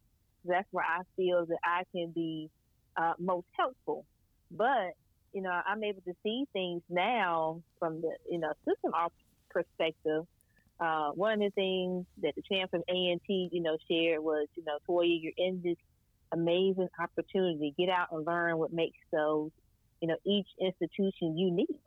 S1: That's where I feel that I can be uh, most helpful. But you know, I'm able to see things now from the you know system perspective uh, one of the things that the champ from A&T, you know, shared was, you know, Toya, you're in this amazing opportunity. Get out and learn what makes those, you know, each institution unique.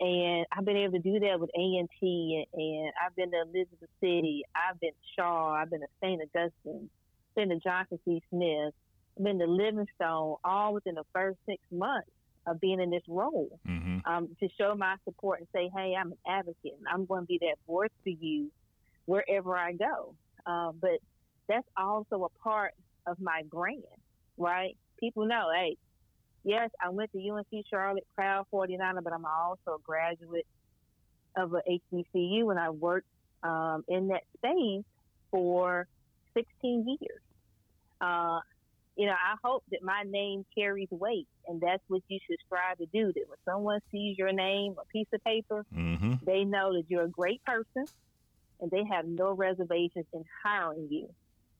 S1: And I've been able to do that with A&T, and, and I've been to Elizabeth City, I've been to Shaw, I've been to St. Augustine, been to Johnson C. Smith, I've been to Livingstone, all within the first six months of being in this role mm-hmm. um, to show my support and say, hey, I'm an advocate and I'm going to be that voice for you wherever I go. Uh, but that's also a part of my brand, right? People know, hey, yes, I went to UNC Charlotte, proud 49er, but I'm also a graduate of a HBCU and I worked um, in that space for 16 years. Uh, you know, I hope that my name carries weight, and that's what you should strive to do. That when someone sees your name, a piece of paper, mm-hmm. they know that you're a great person, and they have no reservations in hiring you.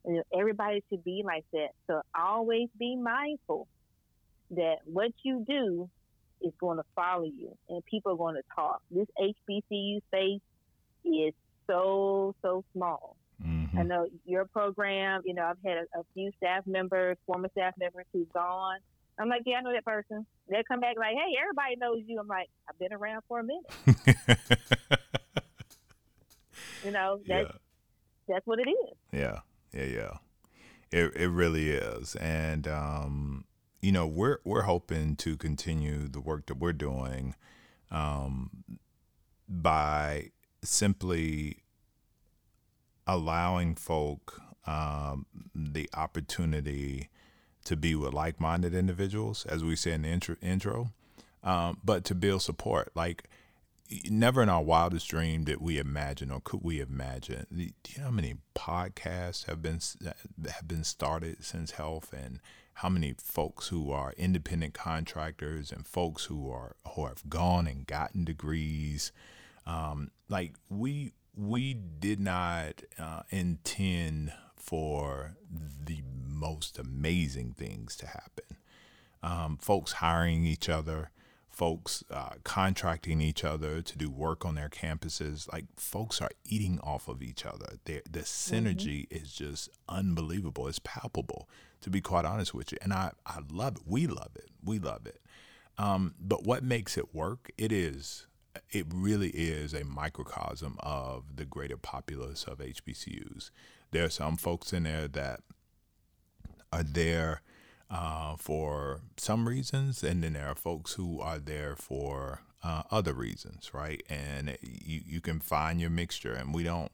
S1: And everybody should be like that. So always be mindful that what you do is going to follow you, and people are going to talk. This HBCU space is so so small. Mm-hmm. I know your program. You know, I've had a, a few staff members, former staff members who've gone. I'm like, yeah, I know that person. They'll come back like, hey, everybody knows you. I'm like, I've been around for a minute. you know, that's yeah. that's what it is.
S2: Yeah, yeah, yeah. It it really is, and um, you know, we're we're hoping to continue the work that we're doing, um, by simply allowing folk um, the opportunity to be with like-minded individuals, as we say in the intro, intro um, but to build support. Like, never in our wildest dream did we imagine, or could we imagine? Do you know how many podcasts have been have been started since HELF, and how many folks who are independent contractors and folks who are who have gone and gotten degrees. Um, like we we did not uh, intend for the most amazing things to happen. Um, folks hiring each other, folks uh, contracting each other to do work on their campuses. Like folks are eating off of each other. They're, the synergy mm-hmm. is just unbelievable. It's palpable, to be quite honest with you. And I, I love it. We love it. We love it. Um, but what makes it work? It is it really is a microcosm of the greater populace of HBCUs. There are some folks in there that are there uh, for some reasons, and then there are folks who are there for uh, other reasons, right? And you, you can find your mixture, and we don't.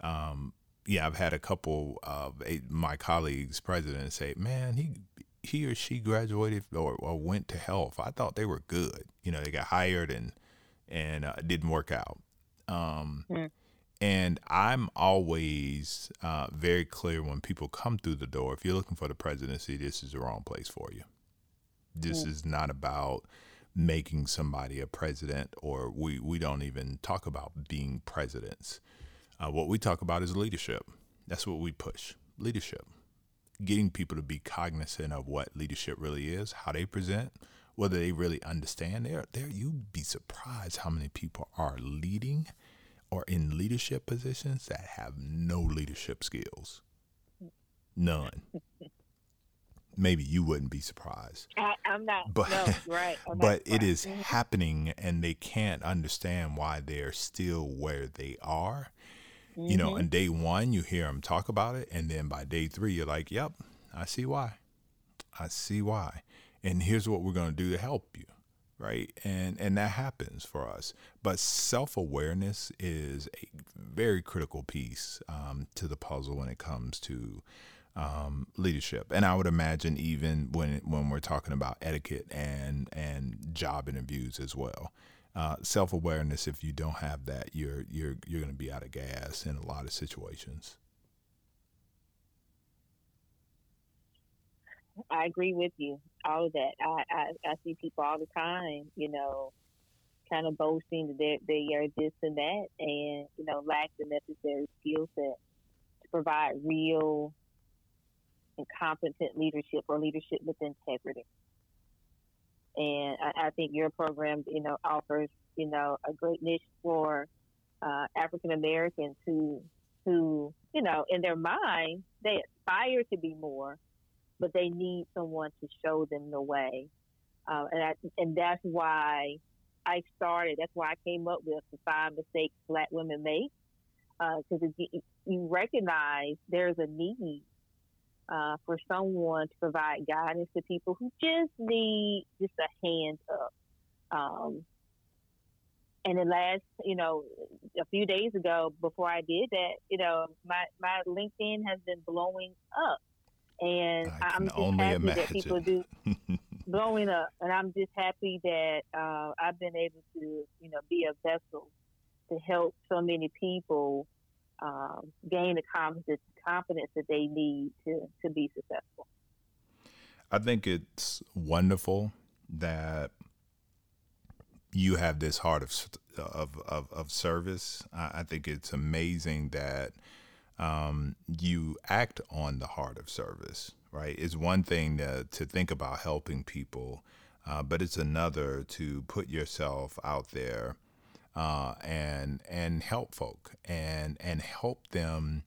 S2: Um, yeah, I've had a couple of my colleagues, presidents, say, "Man, he he or she graduated or, or went to HELF. I thought they were good. You know, they got hired and and uh, didn't work out. Um, mm. And I'm always uh, very clear when people come through the door. If you're looking for the presidency, this is the wrong place for you. This mm. is not about making somebody a president, or we, we don't even talk about being presidents. Uh, what we talk about is leadership. That's what we push leadership. Getting people to be cognizant of what leadership really is, how they present, whether they really understand. There, there, you'd be surprised how many people are leading or in leadership positions that have no leadership skills. None. Maybe you wouldn't be surprised.
S1: I, am not. But, no, right.
S2: I'm but it is mm-hmm. happening, and they can't understand why they're still where they are. Mm-hmm. You know, mm-hmm. on day one, you hear them talk about it, and then by day three, you're like, "Yep, I see why. I see why." And here's what we're going to do to help you right? And and that happens for us. But self-awareness is a very critical piece um, to the puzzle when it comes to um, leadership. And i would imagine even when when we're talking about etiquette and and job interviews as well. Uh, self-awareness if you don't have that you're you're you're going to be out of gas in a lot of situations
S1: I agree with you. All of that. I, I, I see people all the time, you know, kind of boasting that they are this and that, and you know, lack the necessary skill set to provide real and competent leadership or leadership with integrity. And I, I think your program, you know, offers you know a great niche for uh, African Americans who who you know in their mind they aspire to be more but they need someone to show them the way. Uh, and I, and that's why I started. That's why I came up with the five mistakes Black women make, because uh, you recognize there's a need uh, for someone to provide guidance to people who just need just a hand up. Um, and the last, you know, a few days ago, before I did that, you know, my my LinkedIn has been blowing up and I am just happy imagine. that people do blowing up, and I'm just happy that uh, I've been able to, you know, be a vessel to help so many people um, gain the confidence, confidence that they need to to be successful.
S2: I think it's wonderful that you have this heart of of of, of service. I, I think it's amazing that um, you act on the heart of service, right? It's one thing to, to think about helping people, uh, but it's another to put yourself out there uh, and and help folk and and help them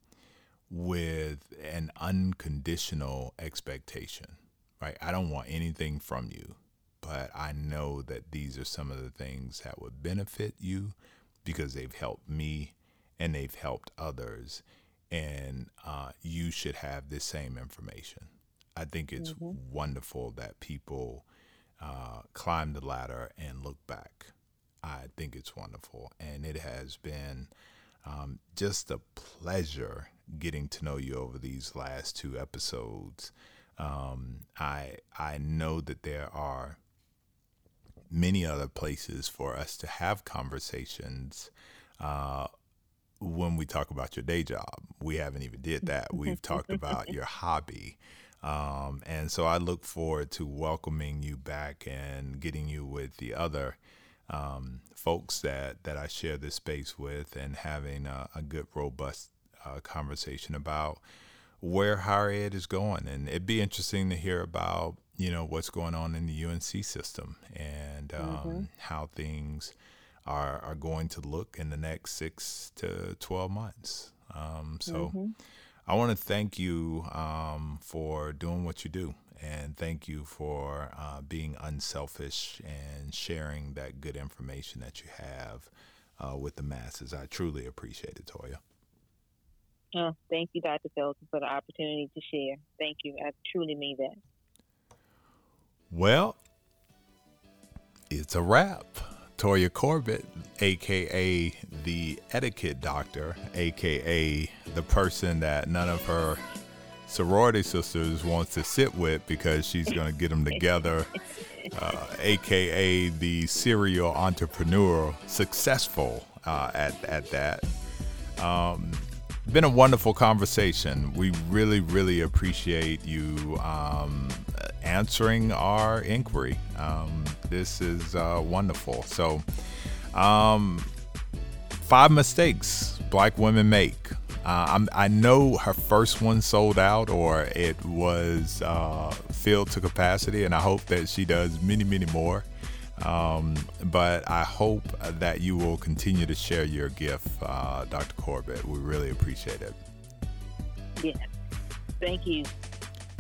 S2: with an unconditional expectation, right? I don't want anything from you, but I know that these are some of the things that would benefit you because they've helped me and they've helped others. And uh, you should have this same information. I think it's mm-hmm. wonderful that people uh, climb the ladder and look back. I think it's wonderful. And it has been um, just a pleasure getting to know you over these last two episodes. Um, I I know that there are many other places for us to have conversations uh, when we talk about your day job. We haven't even did that. We've talked about your hobby. Um, and so I look forward to welcoming you back and getting you with the other um, folks that, that I share this space with and having a, a good, robust uh, conversation about where higher ed is going. And it'd be interesting to hear about, you know, what's going on in the UNC system and um, mm-hmm. how things are, are going to look in the next six to 12 months. Um, so mm-hmm. I want to thank you um, for doing what you do. And thank you for uh, being unselfish and sharing that good information that you have uh, with the masses. I truly appreciate it, Toya.
S1: Oh, thank you, Dr. Felton, for the opportunity to share. Thank you. I truly mean that.
S2: Well, it's a wrap. Toya Corbett, aka the etiquette doctor, aka the person that none of her sorority sisters wants to sit with because she's going to get them together, uh, aka the serial entrepreneur, successful uh, at, at that. Um, been a wonderful conversation. We really, really appreciate you um, answering our inquiry. Um, this is uh, wonderful. So, um, five mistakes black women make. Uh, i know her first one sold out or it was uh, filled to capacity, and I hope that she does many, many more. Um, but I hope that you will continue to share your gift, uh, Dr. Corbett. We really appreciate it.
S1: Yes. Thank you.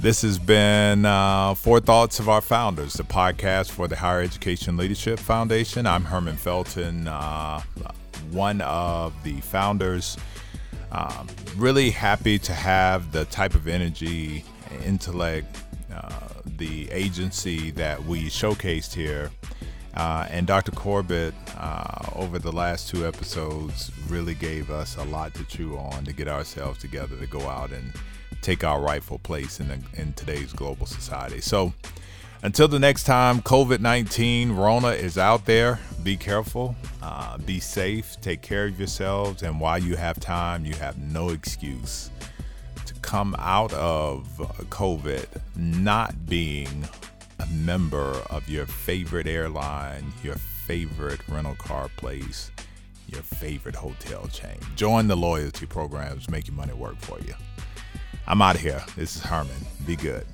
S2: This has been uh, Four Thoughts of Our Founders, the podcast for the Higher Education Leadership Foundation. I'm Herman Felton, uh, one of the founders. Um, really happy to have the type of energy, intellect, uh, the agency that we showcased here. Uh, and Dr. Corbett, uh, over the last two episodes, really gave us a lot to chew on to get ourselves together to go out and take our rightful place in, the, in today's global society. So, until the next time, COVID 19, Rona is out there. Be careful, uh, be safe, take care of yourselves, and while you have time, you have no excuse to come out of COVID not being a member of your favorite airline, your favorite rental car place, your favorite hotel chain. Join the loyalty programs, make your money work for you. I'm out of here. This is Herman. Be good.